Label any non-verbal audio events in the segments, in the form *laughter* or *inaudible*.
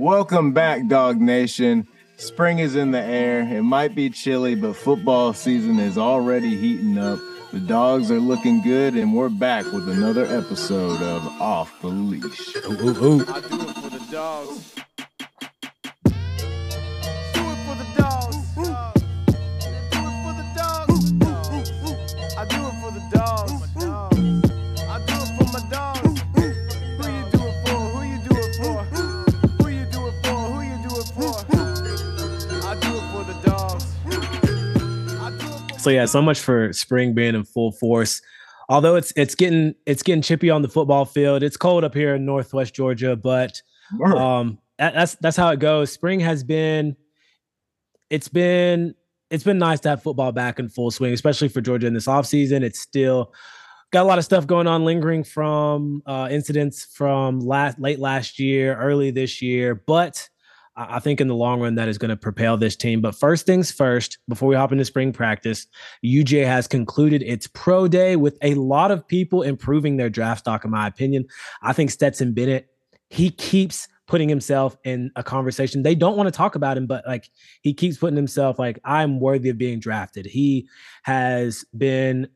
Welcome back, DawgNation. Spring is in the air. It might be chilly, but football season is already heating up. The dogs are looking good, and we're back with another episode of Off the Leash. Ooh, ooh, ooh. I do it for the dogs. So yeah, so much for spring being in full force. Although it's it's getting it's getting chippy on the football field. It's cold up here in Northwest Georgia, but um that, that's that's how it goes. Spring has been it's been it's been nice to have football back in full swing, especially for Georgia in this offseason. It's still got a lot of stuff going on lingering from uh incidents from last late last year, early this year, but I think in the long run that is going to propel this team. But first things first, before we hop into spring practice, UGA has concluded its pro day with a lot of people improving their draft stock, in my opinion. I think Stetson Bennett, he keeps putting himself in a conversation. They don't want to talk about him, but like he keeps putting himself like, I'm worthy of being drafted. He has been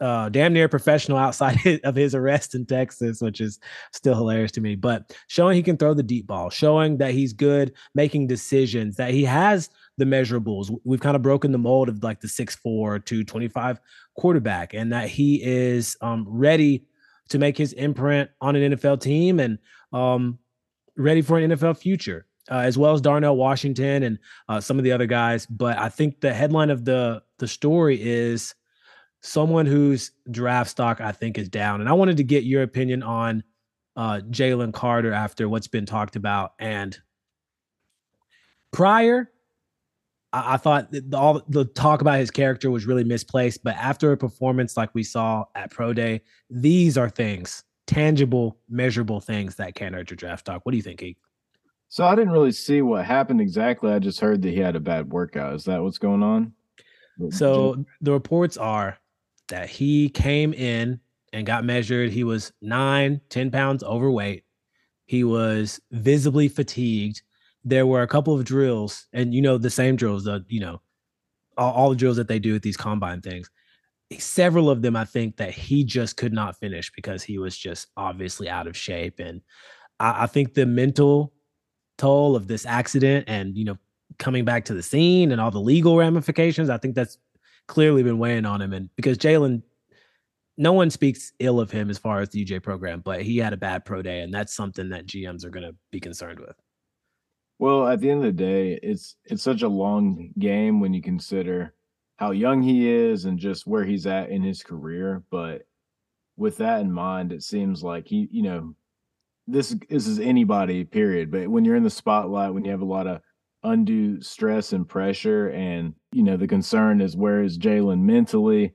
uh, damn near professional outside *laughs* of his arrest in Texas, which is still hilarious to me. But showing he can throw the deep ball, showing that he's good making decisions, that he has the measurables. We've kind of broken the mold of like the 6'4, 225 quarterback, and that he is um, ready to make his imprint on an NFL team and um, ready for an NFL future. Uh, as well as Darnell Washington and uh, some of the other guys, but I think the headline of the the story is someone whose draft stock I think is down. And I wanted to get your opinion on uh, Jalen Carter after what's been talked about. And prior, I, I thought that the, all the talk about his character was really misplaced. But after a performance like we saw at Pro Day, these are things, tangible, measurable things that can hurt your draft stock. What do you think, Ike? So I didn't really see what happened exactly. I just heard that he had a bad workout. Is that what's going on? So the reports are that he came in and got measured. He was nine, 10 pounds overweight. He was visibly fatigued. There were a couple of drills, and you know, the same drills, the you know, all, all the drills that they do at these combine things. Several of them, I think, that he just could not finish because he was just obviously out of shape. And I, I think the mental toll of this accident and you know coming back to the scene and all the legal ramifications, I think that's clearly been weighing on him. And because Jalen, no one speaks ill of him as far as the UGA program, but he had a bad pro day, and that's something that GMs are going to be concerned with. Well, at the end of the day, it's it's such a long game when you consider how young he is and just where he's at in his career. But with that in mind, it seems like he, you know, this this is anybody, period. But when you're in the spotlight, when you have a lot of undue stress and pressure, and you know, the concern is where is Jalen mentally,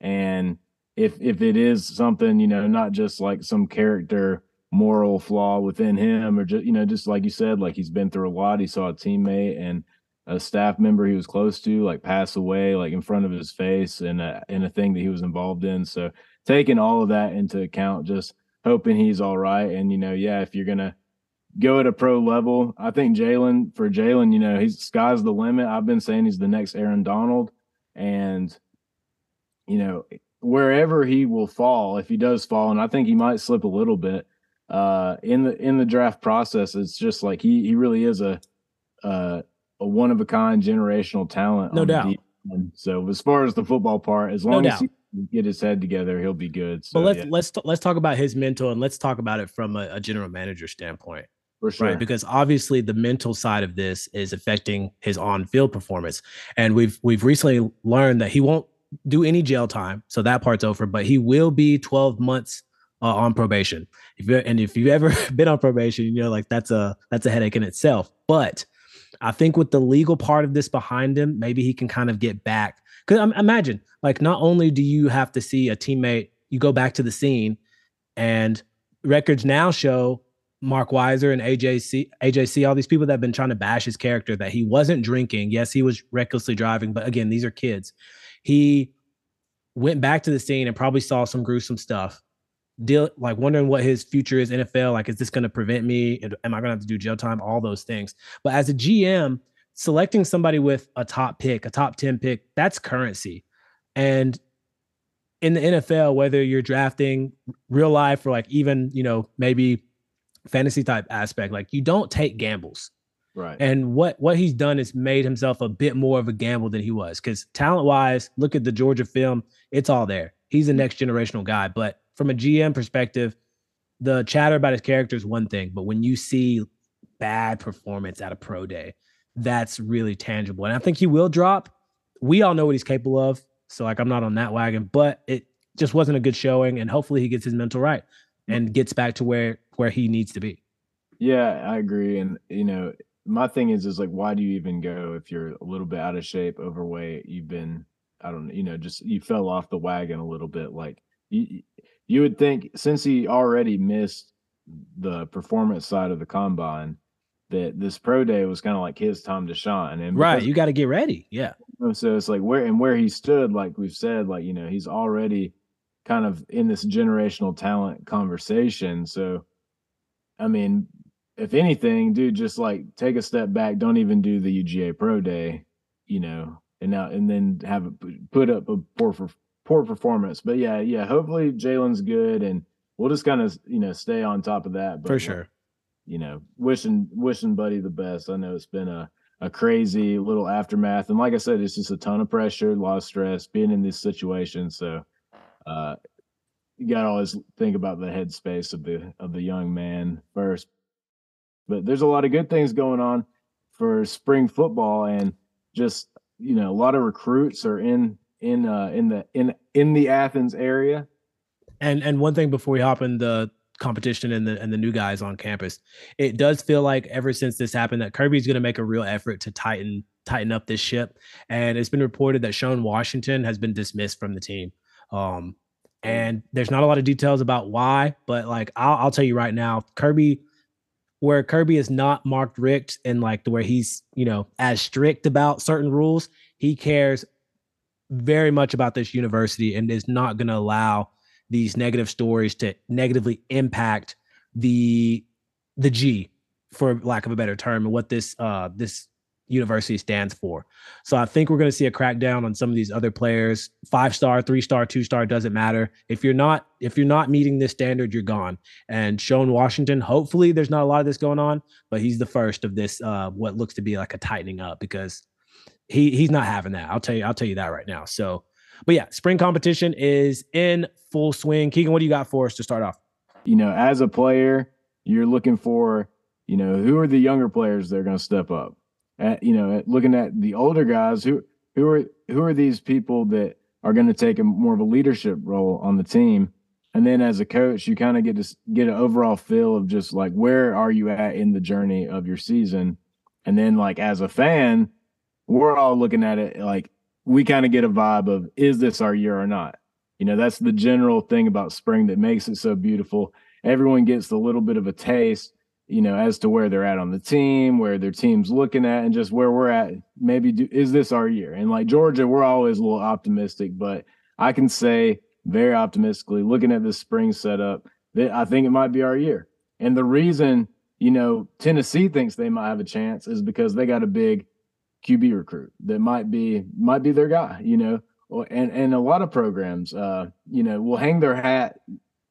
and if if it is something, you know, not just like some character moral flaw within him, or just you know, just like you said, like he's been through a lot. He saw a teammate and a staff member he was close to like pass away like in front of his face and a in a thing that he was involved in. So taking all of that into account, just hoping he's all right. And you know, yeah, if you're gonna go at a pro level, I think Jalen for Jalen, you know, he's sky's the limit. I've been saying he's the next Aaron Donald, and you know, wherever he will fall, if he does fall, and I think he might slip a little bit uh in the in the draft process, it's just like he he really is a uh a one of a kind generational talent. No doubt. So as far as the football part, as No long as doubt. he get his head together, he'll be good. So But let's yeah, let's let's talk about his mental and let's talk about it from a, a general manager standpoint. For sure. right because obviously the mental side of this is affecting his on-field performance and we've we've recently learned that he won't do any jail time so that part's over but he will be 12 months uh, on probation if you and if you've ever *laughs* been on probation you know like that's a that's a headache in itself but i think with the legal part of this behind him maybe he can kind of get back because imagine like not only do you have to see a teammate you go back to the scene and records now show Marc Weiszer and AJC, AJC, all these people that have been trying to bash his character that he wasn't drinking. Yes, he was recklessly driving, but again, these are kids. He went back to the scene and probably saw some gruesome stuff deal like wondering what his future is NFL. Like, is this going to prevent me? Am I going to have to do jail time? All those things. But as a GM, selecting somebody with a top pick, a top 10 pick, that's currency. And in the NFL, whether you're drafting real life or like even, you know, maybe fantasy type aspect, like you don't take gambles. Right. And what what he's done is made himself a bit more of a gamble than he was. Because talent wise, look at the Georgia film, it's all there. He's a next generational guy. But from a GM perspective, the chatter about his character is one thing, but when you see bad performance at a pro day, that's really tangible. And I think he will drop. We all know what he's capable of. So like I'm not on that wagon, but it just wasn't a good showing. And hopefully he gets his mental right and gets back to where where he needs to be. Yeah, I agree. And you know, my thing is is like why do you even go if you're a little bit out of shape, overweight, you've been I don't know, you know, just you fell off the wagon a little bit. Like you you would think since he already missed the performance side of the combine, that this pro day was kind of like his time to shine. And right, you got to get ready. Yeah. So it's like where and where he stood, like we've said, like you know, he's already kind of in this generational talent conversation. So, I mean, if anything, dude, just like take a step back. Don't even do the UGA Pro Day, you know, and now and then have it put up a poor poor performance. But yeah, yeah, hopefully Jalen's good, and we'll just kind of you know stay on top of that. But For sure you know, wishing wishing Buddy the best. I know it's been a a crazy little aftermath, and like I said, it's just a ton of pressure, a lot of stress, being in this situation. So, uh, you got to always think about the headspace of the of the young man first. But there's a lot of good things going on for spring football, and just you know, a lot of recruits are in in uh in the in in the Athens area. And and one thing before we hop in the competition and the and the new guys on campus. It does feel like ever since this happened that Kirby's going to make a real effort to tighten tighten up this ship. And it's been reported that Sean Washington has been dismissed from the team. Um, and there's not a lot of details about why, but like I'll, I'll tell you right now, Kirby, where Kirby is not Mark Richt and like where he's you know as strict about certain rules, he cares very much about this university and is not going to allow these negative stories to negatively impact the the G, for lack of a better term, and what this uh this university stands for. So I think we're going to see a crackdown on some of these other players. Five star, three star, two star doesn't matter. If you're not if you're not meeting this standard, you're gone. And Sean Washington, hopefully there's not a lot of this going on, but he's the first of this uh what looks to be like a tightening up because he he's not having that. I'll tell you I'll tell you that right now. So but yeah, spring competition is in full swing. Keegan, what do you got for us to start off? You know, as a player, you're looking for, you know, who are the younger players that are going to step up? At, you know, looking at the older guys, who who are who are these people that are going to take a more of a leadership role on the team? And then as a coach, you kind of get to get an overall feel of just like where are you at in the journey of your season? And then like as a fan, we're all looking at it like we kind of get a vibe of is this our year or not? You know, that's the general thing about spring that makes it so beautiful. Everyone gets a little bit of a taste, you know, as to where they're at on the team, where their team's looking at, and just where we're at. Maybe do, is this our year? And like Georgia, we're always a little optimistic, but I can say very optimistically, looking at this spring setup, that I think it might be our year. And the reason, you know, Tennessee thinks they might have a chance is because they got a big QB recruit that might be might be their guy, you know. And and a lot of programs, uh, you know, will hang their hat,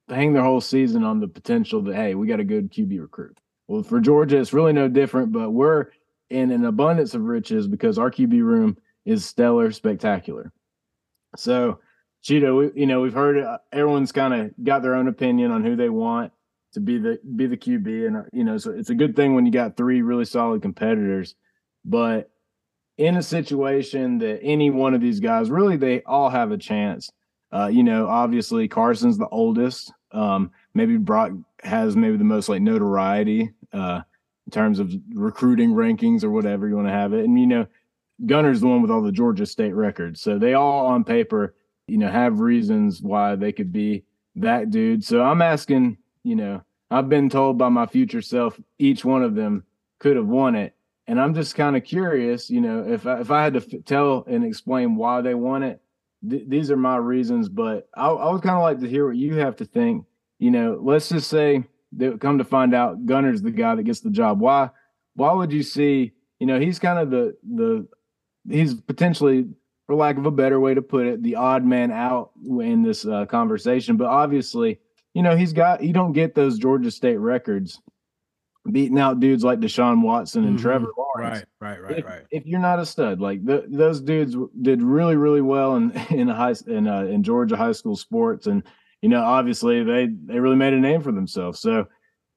hang their whole season on the potential that hey, we got a good QB recruit. Well, for Georgia, it's really no different, but we're in an abundance of riches because our QB room is stellar, spectacular. So, Chito, we, you know, we've heard uh, everyone's kind of got their own opinion on who they want to be the be the QB, and uh, you know, so it's a good thing when you got three really solid competitors. But in a situation that any one of these guys really they all have a chance. Uh, you know, obviously Carson's the oldest. Um, maybe Brock has maybe the most like notoriety uh, in terms of recruiting rankings or whatever you want to have it. And you know, Gunner's the one with all the Georgia State records, so they all on paper, you know, have reasons why they could be that dude. So I'm asking, you know, I've been told by my future self each one of them could have won it and I'm just kind of curious, you know, if I, if I had to f- tell and explain why they won it, th- these are my reasons. But I, I would kind of like to hear what you have to think you know, let's just say come to find out Gunner's the guy that gets the job. Why why would you see, you know, he's kind of the the he's potentially for lack of a better way to put it, the odd man out in this uh, conversation. But obviously, you know, he's got you don't get those Georgia State records beating out dudes like Deshaun Watson and mm-hmm. Trevor Lawrence. Right, right, right, if, right. If you're not a stud, like the, those dudes did really, really well in *laughs* in high in uh, in Georgia high school sports, and you know, obviously they they really made a name for themselves. So,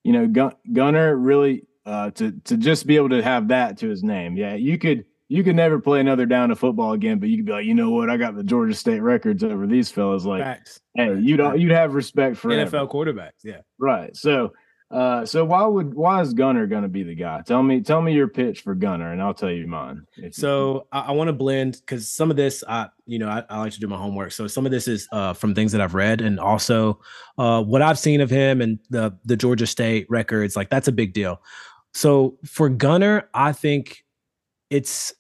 you know, Gun- Gunner really uh, to to just be able to have that to his name, yeah, you could you could never play another down of football again, but you could be like, you know what, I got the Georgia State records over these fellas. Like, Facts. hey, you don't you'd have respect for NFL quarterbacks, yeah, right. So uh, so why would why is Gunner going to be the guy? Tell me, tell me your pitch for Gunner, and I'll tell you mine. So I, I want to blend because some of this, I you know, I, I, like to do my homework. So some of this is uh, from things that I've read, and also uh, what I've seen of him and the the Georgia State records. Like that's a big deal. So for Gunner, I think it's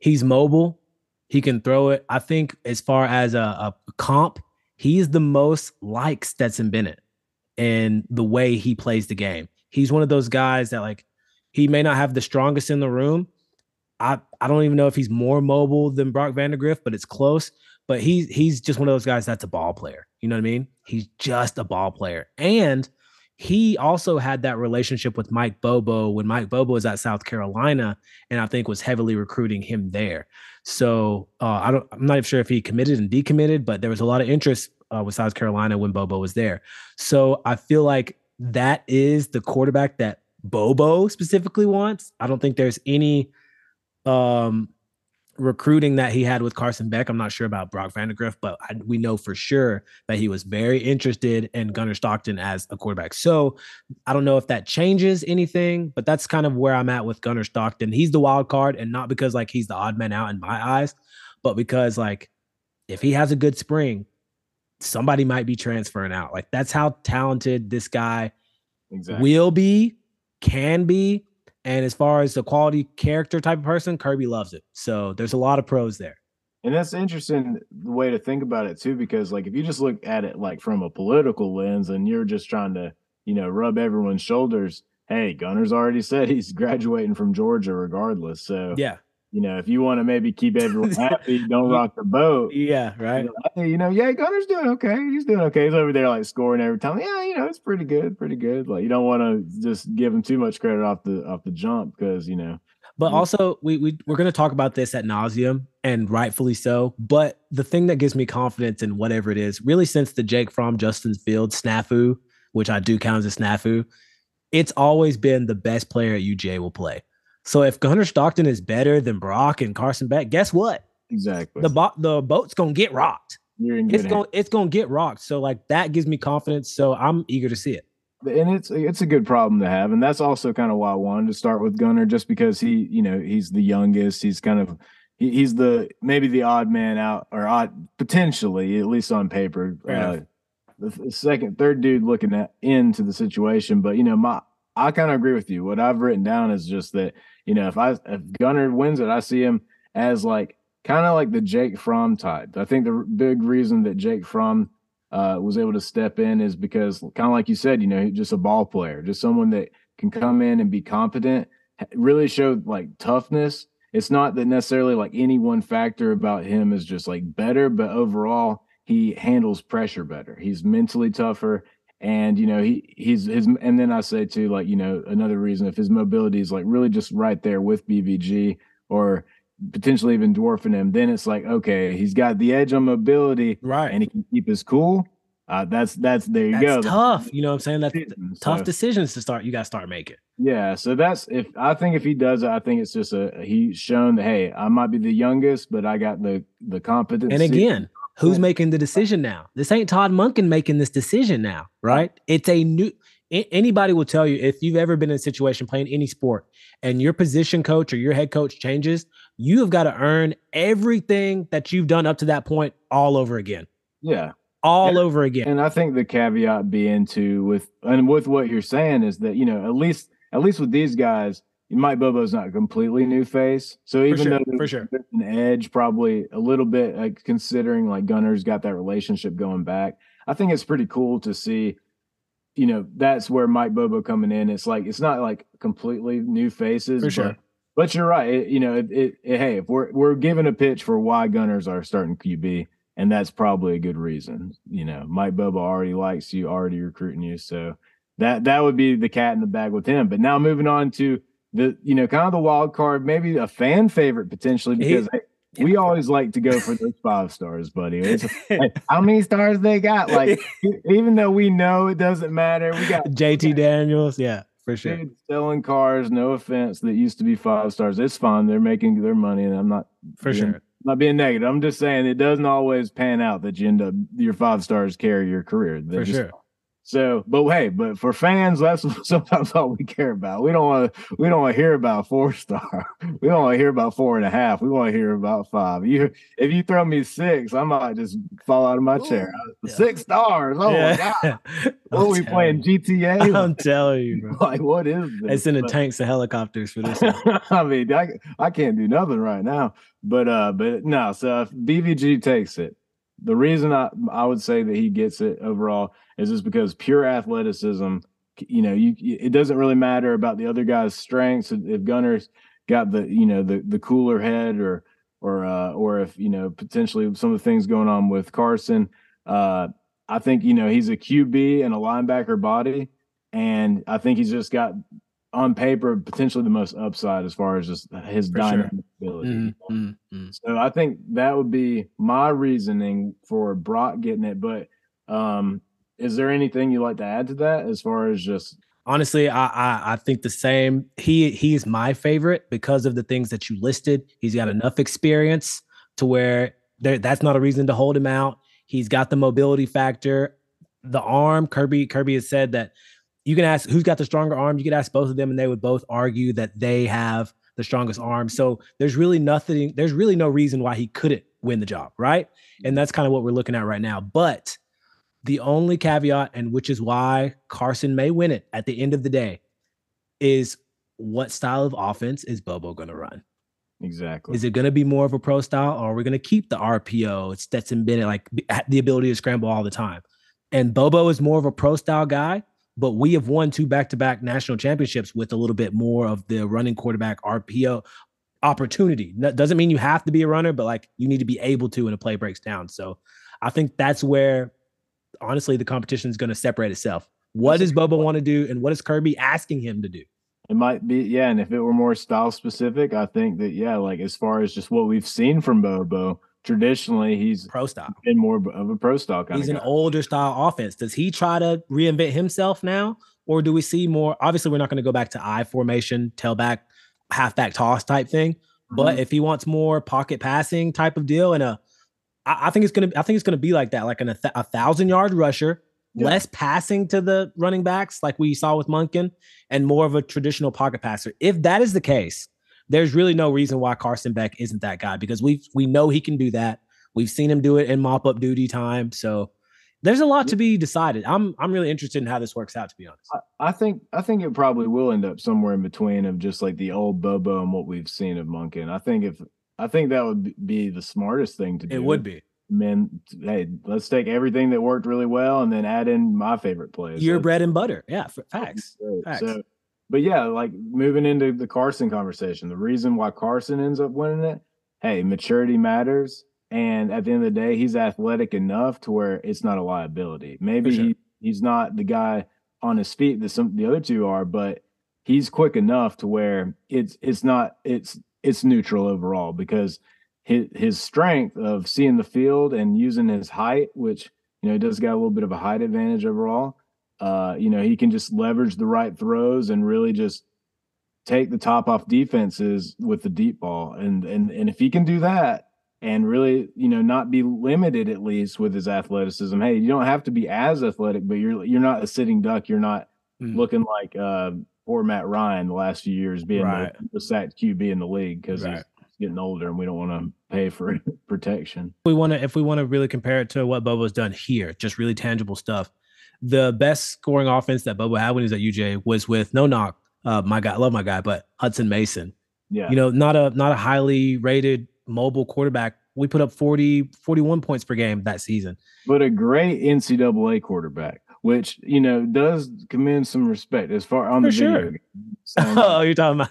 he's mobile. He can throw it. I think as far as a, a comp, he's the most like Stetson Bennett and the way he plays the game. He's one of those guys that like he may not have the strongest in the room. I I don't even know if he's more mobile than Brock Vandagriff, but it's close. But he's he's just one of those guys that's a ball player. You know what I mean? He's just a ball player. And he also had that relationship with Mike Bobo when Mike Bobo was at South Carolina, and I think was heavily recruiting him there. So uh, I don't, I'm not even sure if he committed and decommitted, but there was a lot of interest uh, with South Carolina when Bobo was there. So I feel like that is the quarterback that Bobo specifically wants. I don't think there's any um, recruiting that he had with Carson Beck. I'm not sure about Brock Vandagriff, but I, we know for sure that he was very interested in Gunner Stockton as a quarterback. So I don't know if that changes anything, but that's kind of where I'm at with Gunner Stockton. He's the wild card, and not because like he's the odd man out in my eyes, but because like if he has a good spring, somebody might be transferring out. Like that's how talented this guy exactly. will be, can be. And as far as the quality character type of person, Kirby loves it. So there's a lot of pros there. And that's interesting the way to think about it too, because like if you just look at it like from a political lens and you're just trying to, you know, rub everyone's shoulders, hey, Gunner's already said he's *laughs* graduating from Georgia regardless. So yeah, you know, if you want to maybe keep *laughs* everyone happy, don't rock the boat. Yeah, right. You know, yeah, Gunner's doing okay. He's doing okay. He's over there like scoring every time. Yeah, you know, it's pretty good, pretty good. Like you don't want to just give him too much credit off the off the jump because you know. But also, we we we're going to talk about this at nauseum, and rightfully so. But the thing that gives me confidence in whatever it is, really, since the Jake Fromm Justin Field snafu, which I do count as a snafu, it's always been the best player at UGA will play. So if Gunner Stockton is better than Brock and Carson Beck, guess what? Exactly. The bo- the boat's gonna get rocked. It's gonna it's gonna get rocked. So like that gives me confidence. So I'm eager to see it. And it's it's a good problem to have, and that's also kind of why I wanted to start with Gunner, just because he, you know, he's the youngest. He's kind of he, he's the maybe the odd man out, or odd potentially, at least on paper. Uh, the second, third dude looking at into the situation, but you know, my I kind of agree with you. What I've written down is just that you know, if I if Gunner wins it, I see him as like kind of like the Jake Fromm type. I think the big reason that Jake Fromm uh, was able to step in is because kind of like you said, you know, just a ball player, just someone that can come in and be competent, really show like toughness. It's not that necessarily like any one factor about him is just like better, but overall he handles pressure better. He's mentally tougher and you know he he's his and then i say too like you know another reason if his mobility is like really just right there with bvg or potentially even dwarfing him then it's like okay he's got the edge on mobility right. and he can keep his cool. Uh, that's that's there you that's go. Tough you know what i'm saying? That's so, tough decisions to start you got to start making. Yeah so that's if i think if he does it i think it's just a he's shown that hey i might be the youngest but i got the the competence and again Who's making the decision now? This ain't Todd Monken making this decision now, right? It's a new. Anybody will tell you if you've ever been in a situation playing any sport and your position coach or your head coach changes, you have got to earn everything that you've done up to that point all over again. Yeah, all and, over again. And I think the caveat being to with and with what you're saying is that you know at least at least with these guys, Mike Bobo's not a completely new face. So even sure, though for sure. an edge, probably a little bit like considering like Gunner's got that relationship going back. I think it's pretty cool to see. You know, that's where Mike Bobo coming in. It's like it's not like completely new faces, For but, sure. but you're right. It, you know, it, it, it- Hey, if we're we're giving a pitch for why Gunners are starting QB, and that's probably a good reason. You know, Mike Bobo already likes you, already recruiting you, so that that would be the cat in the bag with him. But now moving on to the you know kind of the wild card, maybe a fan favorite potentially He- because hey, we always like to go for those *laughs* five stars, buddy. It's, *laughs* how many stars they got? Like even though we know it doesn't matter, we got *laughs* JT Daniels, yeah, for sure. dudes selling cars. No offense, that used to be five stars. It's fine. They're making their money, and I'm not For being- sure. not being negative. I'm just saying it doesn't always pan out that you end up your five stars carry your career. They're For just sure. So, but hey, but for fans, that's *laughs* sometimes all we care about. We don't want to. We don't want to hear about four star. *laughs* We don't want to hear about four and a half. We want to hear about five. You, if you throw me six, I might just fall out of my chair. yeah. Six stars. Oh my god! *laughs* What are we playing GTA? I'm telling you, bro. like what is this? It's in the tanks and helicopters for this. I mean, I, I can't do nothing right now. But uh, but no. So if BVG takes it, the reason I I would say that he gets it overall is just because pure athleticism. You know, you it doesn't really matter about the other guy's strengths. If Gunner's got the you know the the cooler head or or uh, or if you know potentially some of the things going on with Carson. Uh, I think you know he's a QB and a linebacker body, and I think he's just got on paper potentially the most upside as far as just his For sure. dynamic ability. Mhm, mhm, mhm. So I think that would be my reasoning for Brock getting it. But um, is there anything you like to add to that as far as just Honestly, I, I I think the same. He he's my favorite because of the things that you listed. He's got enough experience to where there, that's not a reason to hold him out. He's got the mobility factor, the arm. Kirby Kirby has said that you can ask who's got the stronger arm. You could ask both of them, and they would both argue that they have the strongest arm. So there's really nothing. There's really no reason why he couldn't win the job, right? And that's kind of what we're looking at right now. But the only caveat, and which is why Carson may win it at the end of the day, is what style of offense is Bobo going to run? exactly? Is it going to be more of a pro style, or are we going to keep the RPO, Stetson Bennett, like the ability to scramble all the time? And Bobo is more of a pro style guy, but we have won two back to back national championships with a little bit more of the running quarterback RPO opportunity. Doesn't mean you have to be a runner, but like you need to be able to when a play breaks down. So I think that's where honestly the competition is going to separate itself. What does Bobo want to do, and what is Kirby asking him to do? It might be, yeah. And if it were more style specific, I think that, yeah, like as far as just what we've seen from Bobo, traditionally he's Pro style. been more of a pro style kind He's an older style offense. Does he try to reinvent himself now, or do we see more? Obviously, we're not going to go back to I formation, tailback, halfback toss type thing. But Mhm. if he wants more pocket passing type of deal, and a, I, I think it's gonna, I think it's gonna be like that, like an, a, th- a thousand yard rusher, Yeah. less passing to the running backs, like we saw with Monken, and more of a traditional pocket passer. If that is the case, there's really no reason why Carson Beck isn't that guy because we we know he can do that. We've seen him do it in mop up duty time. So there's a lot to be decided. I'm I'm really interested in how this works out, to be honest. I, I think I think it probably will end up somewhere in between of just like the old Bobo and what we've seen of Monken. I think if I think that would be the smartest thing to do. It would be. Man, hey, let's take everything that worked really well and then add in my favorite plays. Your Let's- bread and butter. Yeah, facts. Facts. So, but yeah, like moving into the Carson conversation, the reason why Carson ends up winning it, hey, maturity matters. And at the end of the day, he's athletic enough to where it's not a liability. Maybe sure. he, he's not the guy on his feet that some the other two are, but he's quick enough to where it's it's not it's it's neutral overall because his his strength of seeing the field and using his height, which you know he does got a little bit of a height advantage overall uh, you know, he can just leverage the right throws and really just take the top off defenses with the deep ball. And and and if he can do that and really, you know, not be limited at least with his athleticism. Hey, you don't have to be as athletic, but you're you're not a sitting duck. You're not Mm. looking like uh poor Matt Ryan the last few years being Right. the, the sacked QB in the league because Right. he's getting older and we don't want to pay for *laughs* protection. we want to if we want to really compare it to what Bobo's done here, just really tangible stuff. The best scoring offense that Bobo had when he was at UGA was with no knock, uh, my guy, I love my guy, but Hutson Mason. Yeah. You know, not a not a highly rated mobile quarterback we put up 40, 41 points per game that season. But a great NCAA quarterback, which you know does commend some respect as far on For the sure. video. *laughs* So, oh, you're talking about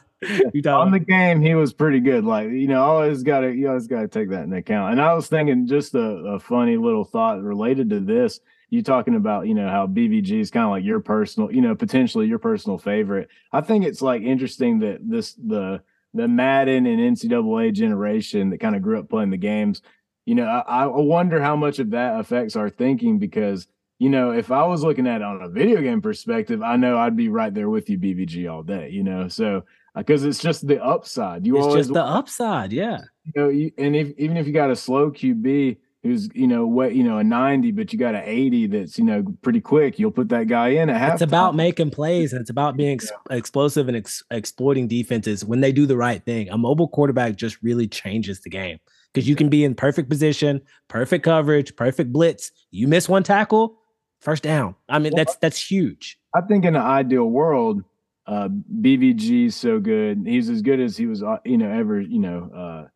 you on the game, he was pretty good. Like you know, always got to you always got to take that into account. And I was thinking just a, a funny little thought related to this. You talking about you know how BVG is kind of like your personal, you know, potentially your personal favorite. I think it's like interesting that this the the Madden and NCAA generation that kind of grew up playing the games. You know, I, I wonder how much of that affects our thinking because you know, if I was looking at it on a video game perspective, I know I'd be right there with you, BVG, all day. You know, so uh, because it's just the upside. You it's always, just the upside, yeah. you know, you, and if even if you got a slow QB who's you know what you know a ninety, but you got an eighty that's you know pretty quick, you'll put that guy in at half. It's about making plays and it's about being ex- explosive and ex- exploiting defenses when they do the right thing. A mobile quarterback just really changes the game because you can be in perfect position, perfect coverage, perfect blitz. You miss one tackle, first down. I mean, that's that's huge. I think in an ideal world, uh, BVG's so good. He's as good as he was, uh, you know, ever, you know, uh,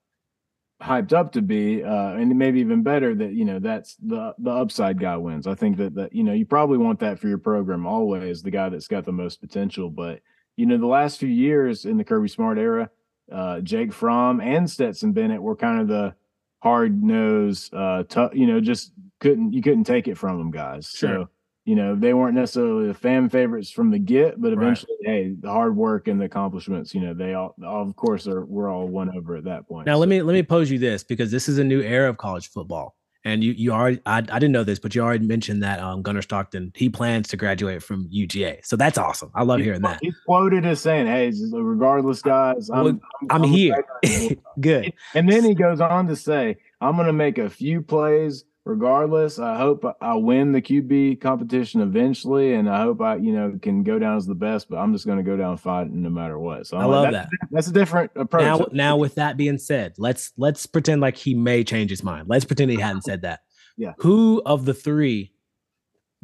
hyped up to be, uh, and maybe even better that you know that's the the upside guy wins. I think that that you know you probably want that for your program always, the guy that's got the most potential. But you know, the last few years in the Kirby Smart era, uh, Jake Fromm and Stetson Bennett were kind of the hard nosed, uh, tough. You know, just couldn't you couldn't take it from them guys. Sure. So you know they weren't necessarily the fan favorites from the get, but Right. eventually, hey, the hard work and the accomplishments, you know, they all, all of course, are we're all won over at that point. Now let me let me pose you this because this is a new era of college football. And you you already I, I didn't know this, but you already mentioned that um Gunner Stockton he plans to graduate from UGA. So that's awesome. I love he's- hearing that. He's quoted as saying, "Hey, regardless, guys, I'm, Well, I'm a here. *laughs* Good. And then he goes on to say, I'm going to make a few plays regardless. I hope I win the QB competition eventually. And I hope I, you know, can go down as the best, but I'm just going to go down fighting no matter what. So I I'm like, love that's, that. That's a different approach. Now, now with that being said, let's let's pretend like he may change his mind. Let's pretend he hadn't said that. *laughs* Yeah. Who of the three,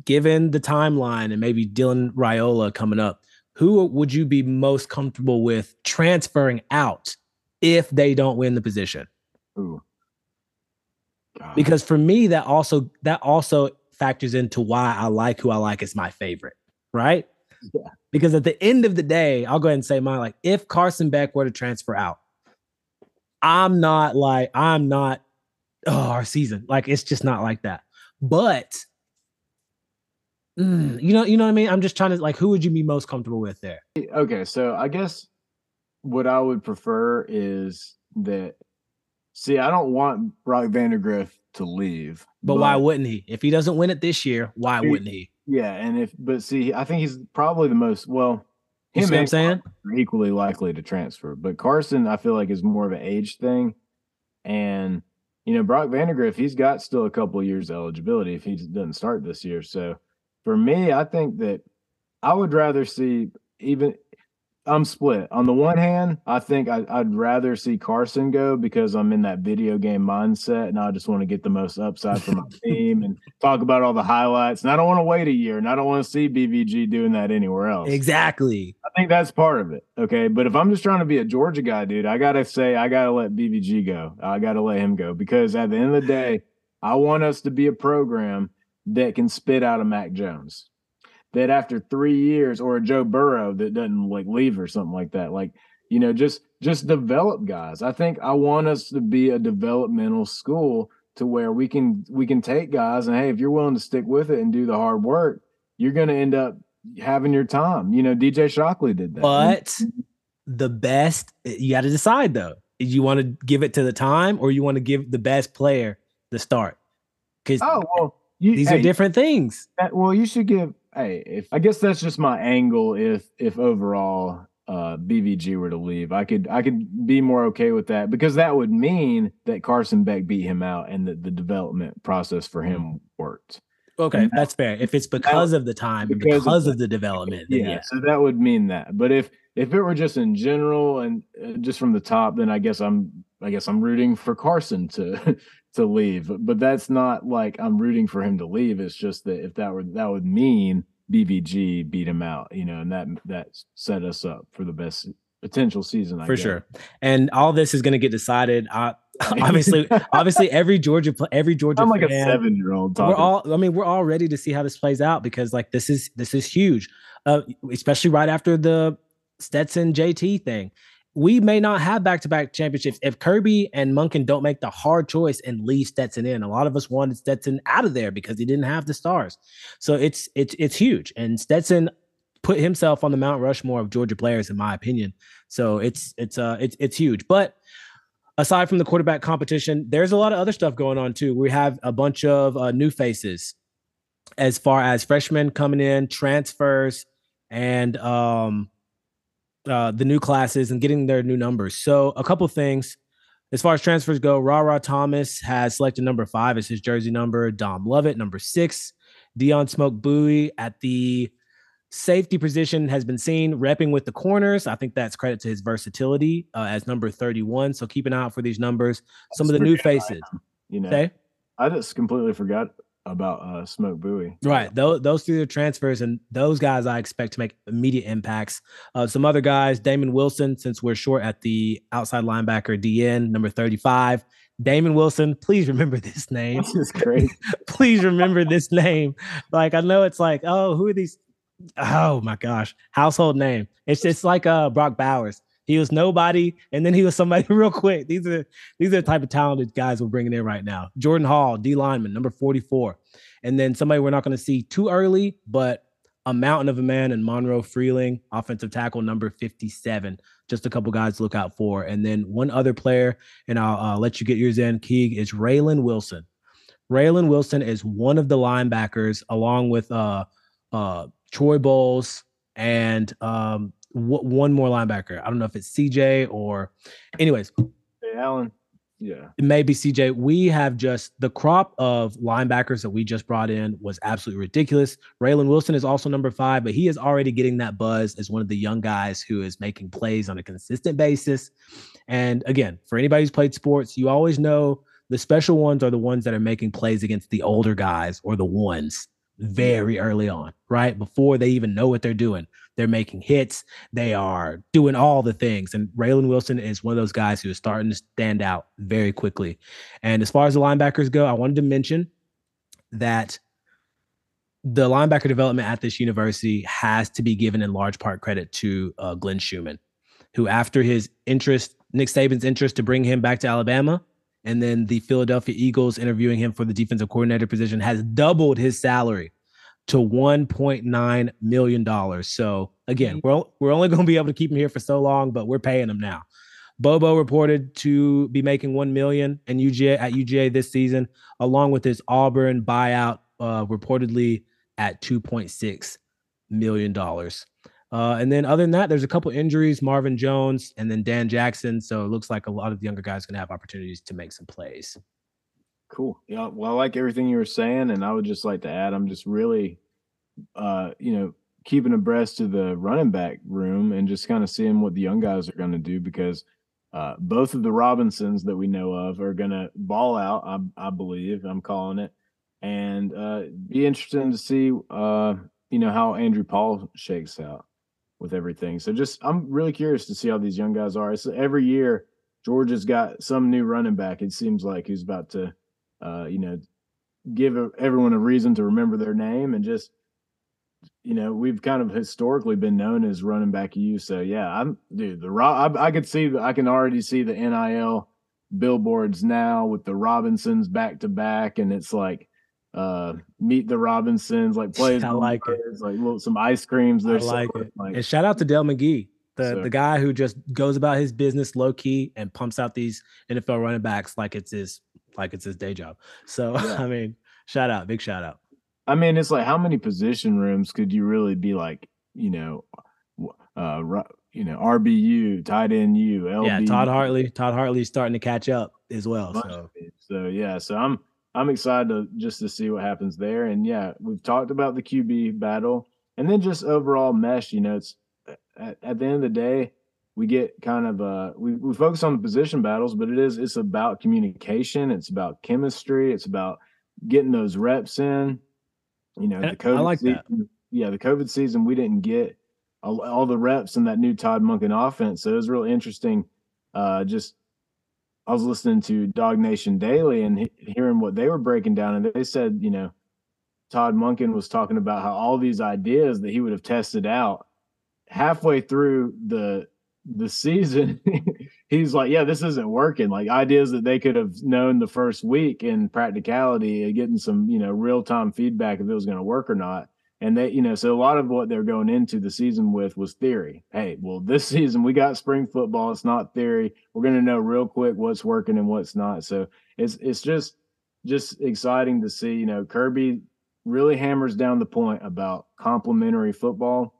given the timeline and maybe Dylan Raiola coming up, who would you be most comfortable with transferring out if they don't win the position? Ooh. God. Because for me, that also that also factors into why I like who I like is my favorite, right? Yeah. Because at the end of the day, I'll go ahead and say mine. Like, if Carson Beck were to transfer out, I'm not like I'm not. Oh, our season, like it's just not like that. But mm, you know, you know what I mean. I'm just trying to like, who would you be most comfortable with there? okay, so I guess what I would prefer is that. See, I don't want Brock Vandagriff to leave, But, why wouldn't he? If he doesn't win it this year, why He- wouldn't he? Yeah, and if but see, I think he's probably the most well. You Him I'm saying? Equally likely to transfer, but Carson, I feel like, is more of an age thing, and you know Brock Vandagriff, he's got still a couple of years eligibility if he doesn't start this year. So for me, I think that I would rather see even. I'm split. On the one hand, I think I, I'd rather see Carson go because I'm in that video game mindset and I just want to get the most upside for my *laughs* team and talk about all the highlights. And I don't want to wait a year and I don't want to see BVG doing that anywhere else. Exactly. I think that's part of it. Okay. But if I'm just trying to be a Georgia guy, dude, I got to say, I got to let BVG go. I got to let him go because at the end of the day, I want us to be a program that can spit out a Mac Jones. That after three years, or a Joe Burrow that doesn't like leave or something like that, like you know, just just develop guys. I think I want us to be a developmental school to where we can we can take guys and hey, if you're willing to stick with it and do the hard work, you're going to end up having your time. You know, DJ Shockley did that. But the best, you got to decide though. You want to give it to the time or you want to give the best player the start? Because oh well, you, these hey, are different things. that- well, you should give. Hey, if I guess that's just my angle. If if overall uh BVG were to leave, I could I could be more okay with that because that would mean that Carson Beck beat him out and that the development process for him worked. Okay, and that's fair. If it's because of the time, and because of the- of the development, then Yeah, yeah. so that would mean that. But if if it were just in general and uh, just from the top, then I guess I'm I guess I'm rooting for Carson to to leave. But that's not like I'm rooting for him to leave. It's just that if that were that would mean BVG beat him out, you know, and that that set us up for the best potential season. I for guess. sure. And all this is going to get decided. I *laughs* obviously, obviously, every Georgia, every Georgia. I'm like fan, a seven year old. We're all. I mean, we're all ready to see how this plays out because, like, this is this is huge, uh, especially right after the Stetson JT thing. We may not have back to back championships if Kirby and Monken don't make the hard choice and leave Stetson in. A lot of us wanted Stetson out of there because he didn't have the stars. So it's it's it's huge, and Stetson put himself on the Mount Rushmore of Georgia players, in my opinion. So it's it's uh it's it's huge, but aside from the quarterback competition, there's a lot of other stuff going on too. We have a bunch of uh, new faces as far as freshmen coming in, transfers, and um, uh, the new classes and getting their new numbers. So, a couple things. As far as transfers go, Rara Thomas has selected number five as his jersey number. Dom Lovett, number six. Dion Smoke Bowie at the Safety position has been seen repping with the corners. I think that's credit to his versatility uh, as number 31. So keep an eye out for these numbers. Some of the new faces. You know, okay. I just completely forgot about uh, Smoke Bowie. Right. Those, those three are transfers, and those guys I expect to make immediate impacts. Uh, some other guys, Damon Wilson, since we're short at the outside linebacker DN, number 35. Damon Wilson, please remember this name. *laughs* This is great. *laughs* please remember this name. Like, I know it's like, oh, who are these? oh my gosh, household name. It's just like uh Brock Bowers. He was nobody, and then he was somebody *laughs* real quick. These are these are the type of talented guys we're bringing in right now. Jordan Hall, D lineman, number 44. And then somebody we're not going to see too early, but a mountain of a man in Monroe Freeling, offensive tackle number 57. Just a couple guys to look out for. And then one other player, and I'll uh, let you get yours in, Keeg, is Raylen Wilson. Raylen Wilson is one of the linebackers, along with uh, uh, Troy Bowles, and um, w- one more linebacker. I don't know if it's CJ or, anyways. Hey, Allen. Yeah. It may be CJ. We have just the crop of linebackers that we just brought in was absolutely ridiculous. Raylen Wilson is also number five, but he is already getting that buzz as one of the young guys who is making plays on a consistent basis. And again, for anybody who's played sports, you always know the special ones are the ones that are making plays against the older guys or the ones very early on, right? Before they even know what they're doing. They're making hits. They are doing all the things. And Raylen Wilson is one of those guys who is starting to stand out very quickly. And as far as the linebackers go, I wanted to mention that the linebacker development at this university has to be given in large part credit to uh, Glenn Schumann, who, after his interest, Nick Saban's interest to bring him back to Alabama, and then the Philadelphia Eagles interviewing him for the defensive coordinator position has doubled his salary to 1.9 million dollars. So again, mm-hmm. we're we're only going to be able to keep him here for so long, but we're paying him now. Bobo reported to be making 1 million in UGA at UGA this season along with his Auburn buyout uh, reportedly at 2.6 million dollars. Uh, and then other than that, there's a couple injuries, Marvin Jones and then Dan Jackson. So it looks like a lot of the younger guys going to have opportunities to make some plays. Cool. Yeah. Well, I like everything you were saying. And I would just like to add, I'm just really, uh, you know, keeping abreast to the running back room and just kind of seeing what the young guys are going to do because uh, both of the Robinsons that we know of are going to ball out, I, I, believe. I'm calling it. And uh, be interesting to see, uh, you know, how Andrew Paul shakes out with everything. So just I'm really curious to see how these young guys are. So every year Georgia's got some new running back. It seems like who's about to, uh, you know, give everyone a reason to remember their name and just, you know, we've kind of historically been known as running back you. So yeah, I'm dude. The I, I could see I can already see the NIL billboards now with the Robinsons back to back, and it's like uh meet the Robinsons, like plays. *laughs* I like it. Like little, some ice creams. There, I like it. Like, and shout out to Dell McGee, the so. the guy who just goes about his business low key and pumps out these NFL running backs like it's his like it's his day job. So *laughs* yeah. I mean, shout out, big shout out. I mean, it's like how many position rooms could you really be like, you know, uh, you know, RBU, tight end U, LB. Yeah, Todd Hartley. Todd Hartley's starting to catch up as well. So. so yeah, so I'm I'm excited to just to see what happens there. And yeah, we've talked about the QB battle and then just overall mesh. You know, it's at, at the end of the day, we get kind of uh we, we focus on the position battles, but it is it's about communication, it's about chemistry, it's about getting those reps in. You know, the COVID I like season, that. yeah, the COVID season we didn't get all, all the reps in that new Todd Monken offense. So it was real interesting. Uh just I was listening to DawgNation Daily and he, hearing what they were breaking down, and they said, you know, Todd Monken was talking about how all these ideas that he would have tested out halfway through the the season, *laughs* he's like, yeah, this isn't working. Like ideas that they could have known the first week in practicality, uh, getting some, you know, real time feedback if it was going to work or not. And they, you know, so a lot of what they're going into the season with was theory. Hey, well, this *laughs* season we got spring football. It's not theory. We're going to know real quick what's working and what's not. So it's it's just just exciting to see. You know, Kirby really hammers down the point about complementary football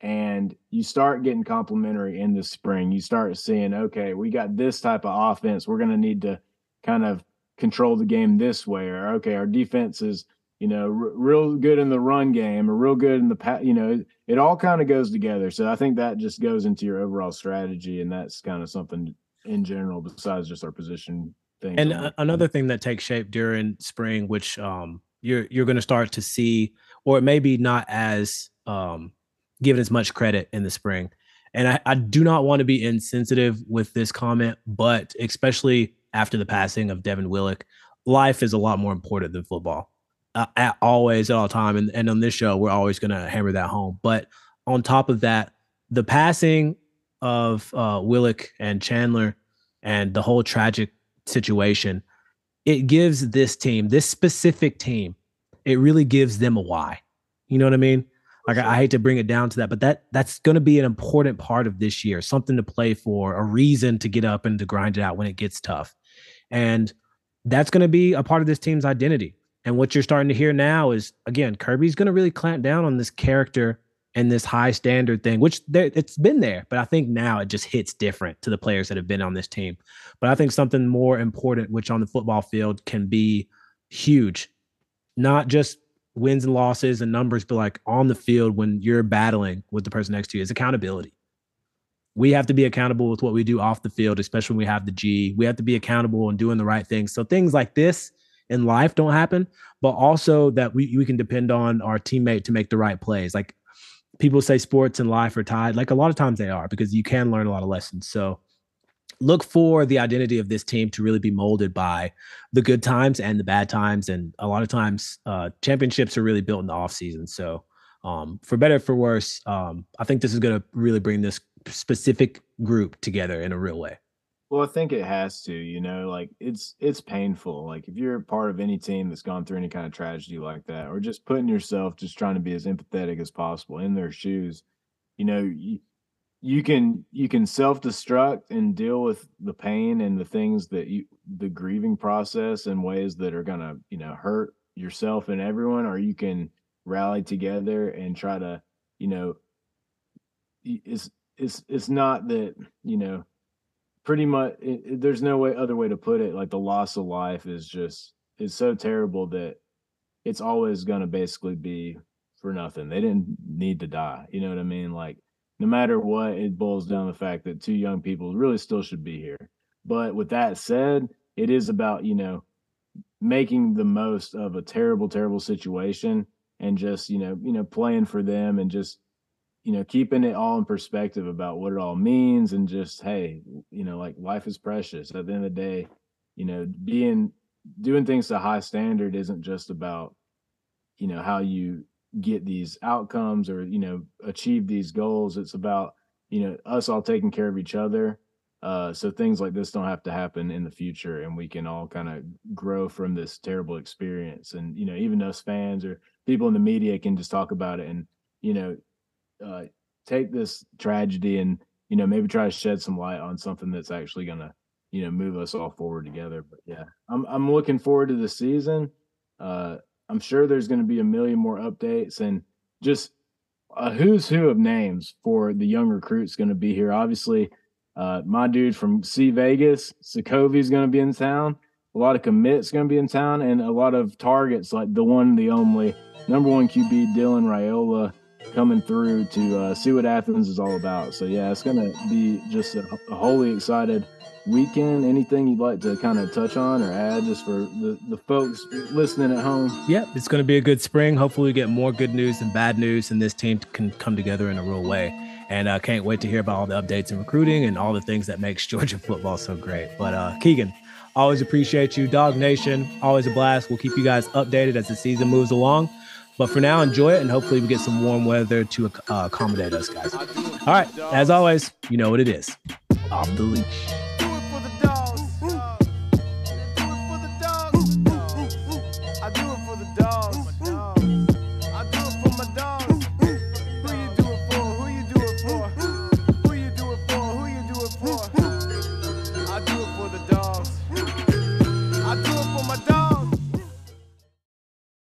and you start getting complimentary in the spring. You start seeing, okay, we got this type of offense. We're going to need to kind of control the game this way, or okay, our defense is, you know, r- real good in the run game, or real good in the pat. You know, it, it all kind of goes together. So I think that just goes into your overall strategy, and that's kind of something in general besides just our position thing. And a- another thing that takes shape during spring, which um, you're you're going to start to see, or it may be not as um, given as much credit in the spring. And I, I do not want to be insensitive with this comment, but especially after the passing of Devin Willock, life is a lot more important than football. Uh, at always at all time and, and on this show we're always going to hammer that home but on top of that the passing of uh, willock and chandler and the whole tragic situation it gives this team this specific team it really gives them a why you know what i mean like I, I hate to bring it down to that, but that that's going to be an important part of this year, something to play for, a reason to get up and to grind it out when it gets tough. And that's going to be a part of this team's identity. And what you're starting to hear now is again, Kirby's going to really clamp down on this character and this high standard thing, which there, it's been there, but I think now it just hits different to the players that have been on this team. But I think something more important, which on the football field can be huge, not just wins and losses and numbers, but like on the field when you're battling with the person next to you is accountability. We have to be accountable with what we do off the field, especially when we have the G. We have to be accountable and doing the right things. So things like this in life don't happen, but also that we, we can depend on our teammate to make the right plays. Like people say sports and life are tied. Like a lot of times they are because you can learn a lot of lessons. So look for the identity of this team to really be molded by the good times and the bad times. And a lot of times, uh, championships are really built in the off season. So, um, for better for worse, um, I think this is going to really bring this specific group together in a real way. Well, I think it has to, you know, like it's it's painful. Like if you're part of any team that's gone through any kind of tragedy like that, or just putting yourself, just trying to be as empathetic as possible in their shoes, you know, you, you can you can self-destruct and deal with the pain and the things that you the grieving process in ways that are gonna you know hurt yourself and everyone or you can rally together and try to you know it's it's it's not that you know pretty much it, it, there's no way other way to put it like the loss of life is just is so terrible that it's always going to basically be for nothing. They didn't need to die you know what i mean? Like no matter what, it boils down to the fact that two young people really still should be here. But with that said, it is about, you know, making the most of a terrible, terrible situation and just, you know, you know, playing for them and just, you know, keeping it all in perspective about what it all means and just, hey, you know, like life is precious. At the end of the day, you know, being doing things to high standard isn't just about, you know, how you get these outcomes or you know achieve these goals it's about you know us all taking care of each other uh so things like this don't have to happen in the future and we can all kind of grow from this terrible experience. And you know even us fans or people in the media can just talk about it and you know uh take this tragedy and you know maybe try to shed some light on something that's actually gonna you know move us all forward together. But yeah i'm i'm looking forward to the season. Uh I'm sure there's going to be a million more updates and just a who's who of names for the young recruits going to be here. Obviously, uh, my dude from C Vegas, Sokovi is going to be in town. A lot of commits going to be in town, and a lot of targets like the one, the only number one QB Dylan Raiola coming through to uh, see what Athens is all about. So yeah, it's to be just a, a wholly excited weekend anything you'd like to kind of touch on or add just for the, the folks listening at home yep it's to be a good spring hopefully we get more good news than bad news and this team can come together in a real way And I uh, can't wait to hear about all the updates in recruiting and all the things that makes *laughs* Georgia football so great. But uh, Keegan, always appreciate you. DawgNation, always a blast. We'll keep you guys updated as the season moves along. But for now, enjoy it, and hopefully we get some warm weather to uh, accommodate us, guys. All right, as always, you know what it is. Off the leash.